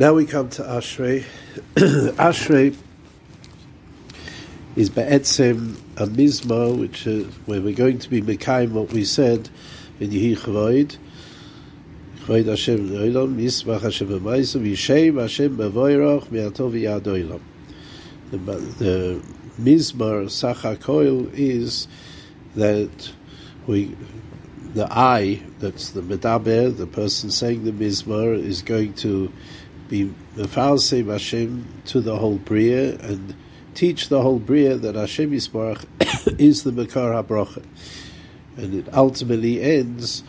Now we come to Ashrei. Ashrei is Be'etzim a Mizma, which is where we're going to be Mekayim what we said in Yehi Chavoid. Chavoid Hashem Olam, Yismach Hashem B'maisa, Yishem Hashem B'voirach, Mi'atov Yad Olam. The, the Mizmar Sacha Koil is that we the I, that's the Medaber, the person saying the Mizmar, is going to be Mefalse Hashem to the whole Bria and teach the whole Bria that Hashem Yisbarach is the Makar HaBrocha. And it ultimately ends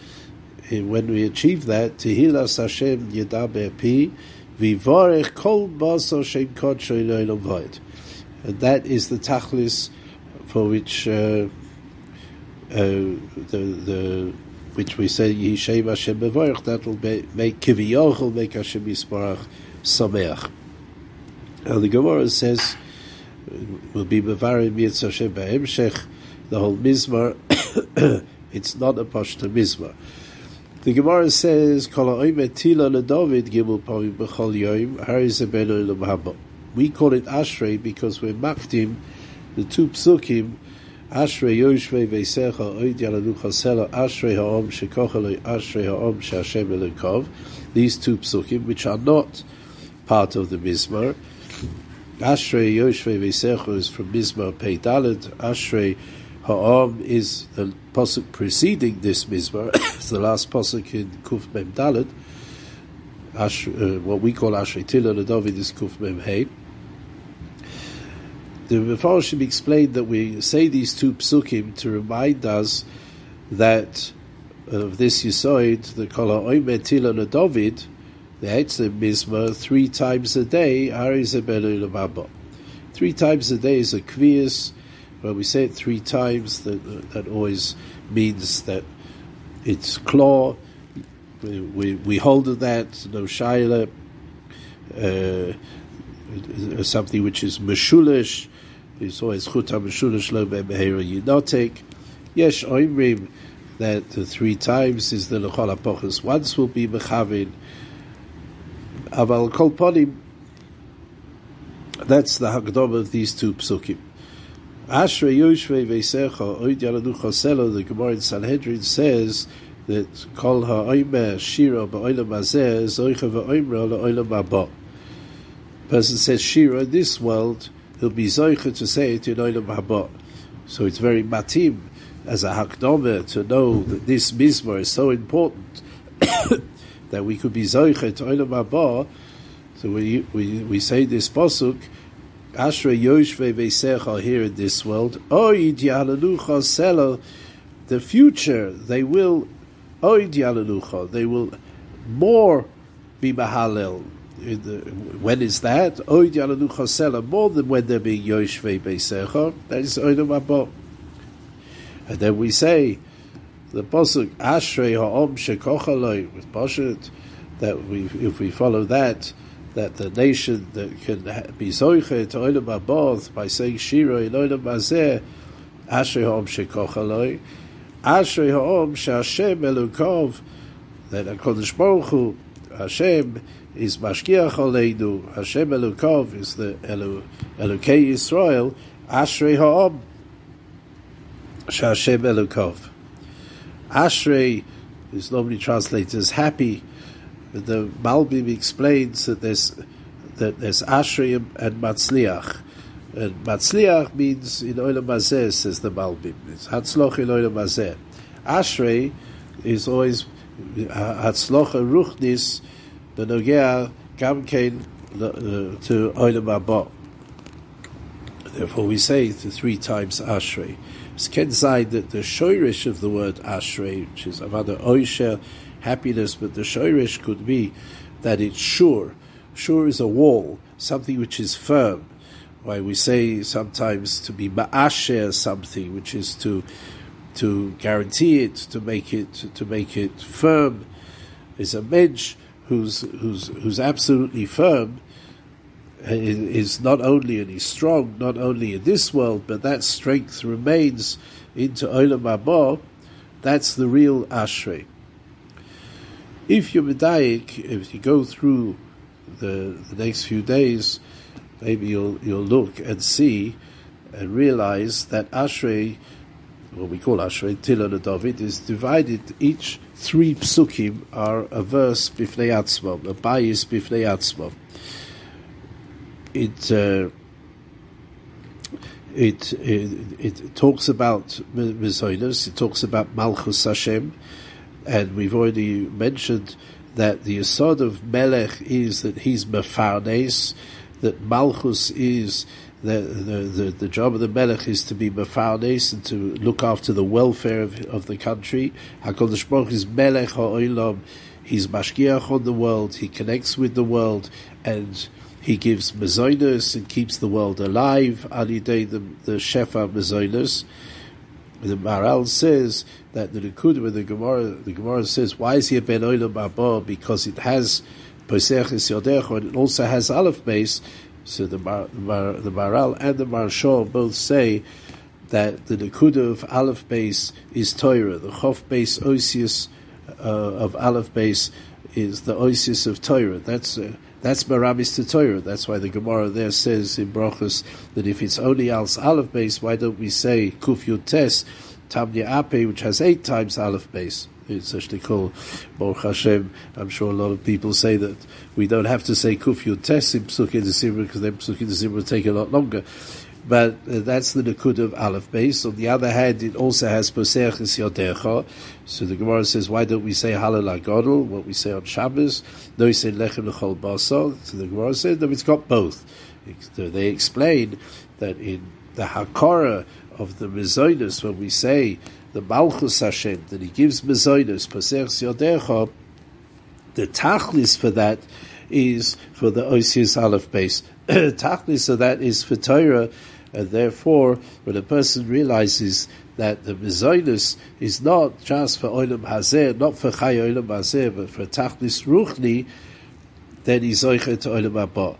in when we achieve that, Tehilas Hashem Yedaber Pi, Vivorech Kol Baso Shem Kodsho Void. And that is the tachlis for which uh, uh, the the which we say Yishem Hashem Bevorach, that will make Kiviyochel make Hashem Yisbarach Sameach. And the Gemara says will be Bevarim Yitz Hashem Be'emshech, the whole Mizmar. it's not a Pashta Mizmar. The Gemara says, Kol ha'oimet tila leDavid gimel pavim b'chol yoim, hariz ebenu elam haba. We call it Ashrei because we're makdim the two psukim Ashrei Yoshvei Veisecha Oid Yalanucha Sela Ashrei Ha'om Shekochalei Ashrei Ha'om She'Hashem Elikov these two psukim which are not part of the Mizmar Ashrei Yoshvei Veisecha is from Mizmar Pei Dalet Ashrei Ha'om is the pasuk preceding this Mizmar it's the last pasuk in Kuf Mem Dalet uh, what we call Ashrei Tila David is Kuf Mem Hey the Mefarshim explained that we say these two psukim to remind us that of this Yisoid, the Kol Ha'oimet Tila David, the Eitzim Mizma, three times a day, Ari Zebelu Lamabba. Three times a day is a kvias. When we say it three times, that, that always means that it's claw. We, we, we hold to that, no shaila, uh, something which is meshulish, is always chuta meshulish lo be'mehera yinotek. Yesh oimrim that the three times is the lechol apochus. Once will be mechavin. Aval kol ponim. That's the hagdom of these two psukim. Ashrei Yoshvei Veisecha Oid Yaladu Choselo. The Gemara in Sanhedrin says that Kol Ha'oimer Shira Ba'olam Hazeh Zoicha Va'oimra La'olam Haba. Person says Shira in this world he'll be zoicha to say it in Olam Haba. So it's very matim as a hakdome to know that this mizmor is so important that we could be zoicha to Olam Haba. So we, we, we say this posuk, Ashra Yoshve Veisecha here in this world, Oid Yalalucha Selo, the future, they will, Oid Yalalucha, they will more be Mahalel, when is that? Oid Yalanu Chosela, more than when they're being Yoshvei Beisecha, that is Olam Haba. And then we say, the Pasuk, Ashrei Ha'om Shekochaloi, with Poshet, that we, if we follow that, that the nation that can be Zoiche to Olam Haba by saying Shiro in Azeh, Ashrei Ha'om Shekochaloi, Ashrei Ha'om She'Hashem Elukov, that HaKadosh Baruch Hu, Hashem, is Mashkiach Aleinu, Hashem Elukov is the Elu, Elukei Yisrael, Ashrei Ha'om, Hashem Elukov. Ashrei is normally translated as happy, the Malbim explains that there's that there's Ashrei and Matzliach. And Matzliach means in Olam Hazeh, says the Malbim. It's Hatzloch in Olam Hazeh. Ashrei is always Hatzloch and Ruchnis, בנוגע גם כן to Olam Haba. Therefore, we say the three times Ashrei. It's Ken side that the shoirish of the word Ashrei, which is another Oisha, happiness, but the shoirish could be that it's sure. Sure is a wall, something which is firm. Why we say sometimes to be ma'asher something, which is to to guarantee it, to make it to make it firm, is a medj who's who's who's absolutely firm is not only and he's strong not only in this world, but that strength remains into Olam Haba. That's the real Ashrei. If you're medayik, if you go through the, the next few days, maybe you'll you'll look and see and realize that Ashrei, what we call Ashrei Tilon David, is divided. Each three psukim are a verse bifnei a bayis bifnei atzmam. It, uh, it, it it talks about Mizonos, it talks about Malchus Hashem, and we've already mentioned that the asad of Melech is that he's Mefarnes, that Malchus is the, the, the, the, job of the Melech is to be Mefarnes and to look after the welfare of, of the country. HaKadosh Baruch is Melech HaOlam, he's Mashgiach on the world, he connects with the world, and he gives Mazoinus and keeps the world alive, Alidei the, the Shefa Mazoinus. The Maharal says that the Likud, the Gemara, the Gemara says, why is he a Ben Olam Abba? Because it has Posech is Yodecho, and it also has Aleph base. So the Bar, Bar, the Maharal and the Maharshal both say that the Nekuda of Aleph base is Torah. The Chof base Osius uh, of Aleph base is the Osius of Torah. That's uh, that's Marabis to Torah. That's why the Gemara there says in Brachos that if it's only Al's Aleph base, why don't we say Kuf Tes Tamnia Ape, which has eight times Aleph base? It's actually called Baruch Hashem. I'm sure a lot of people say that we don't have to say Kuf Yud Tes in Psuk in the because then the Zimra will take a lot longer. But uh, that's the Nakud of Aleph base. On the other hand, it also has Posech Yotecha. So the Gemara says, why don't we say Halal Agodol, what we say on Shabbos? No, we say Lechem Lechol Basar. So the Gemara says, no, it's got both. So They explain that in the Hakara of the Mizoinus, when we say the Malchus Hashem, that he gives Mizoinus, Posech Yotecha, the Tachlis for that is for the Oisius Aleph base. Tachlis of that is for Torah, and therefore, when a person realizes that the Mizoinus is not just for Olam Hazeh, not for Chay Olam Hazeh, but for Tachlis Ruchni, then he's Zoicha to Olam Haba.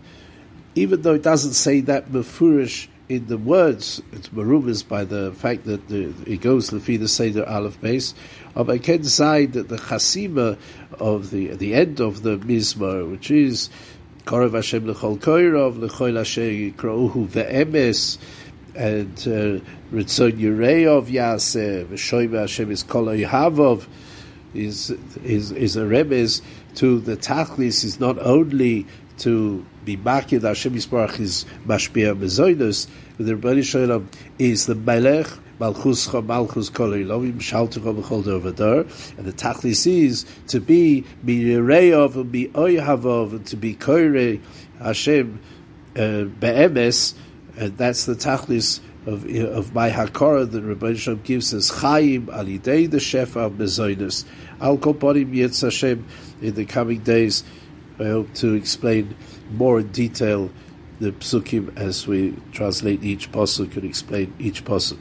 Even though it doesn't say that Mefurish in the words, it's marumas by the fact that the, it goes Lefi the Seder Aleph base, I can say that the Chasima of the the end of the Mizmar, which is Korov Hashem lechol koirov lechoil asher yikrouhu ve'emes and uh, Ritzon Yireyov Yaseh v'shoyme Hashem is kol Havov is is is a remez to the Tachlis is not only to be makid Hashem Yisbarach is mashpia mezoinus, but the Rebbeinu Shalom is the Melech Malchuscha Malchus Kol Elohim Shaltecha B'chol Dovadar, and the Tachlis is to be Mireyov and be Oyhavov and to be Koire Hashem uh, Be'emes, and that's the Tachlis of of my hakara that Rabbi Shalom gives us Chaim Alidei the Shefa Mezoinus. I'll go body Yetz Hashem in the coming days. I hope to explain more in detail the psukim as we translate each pasuk and explain each pasuk.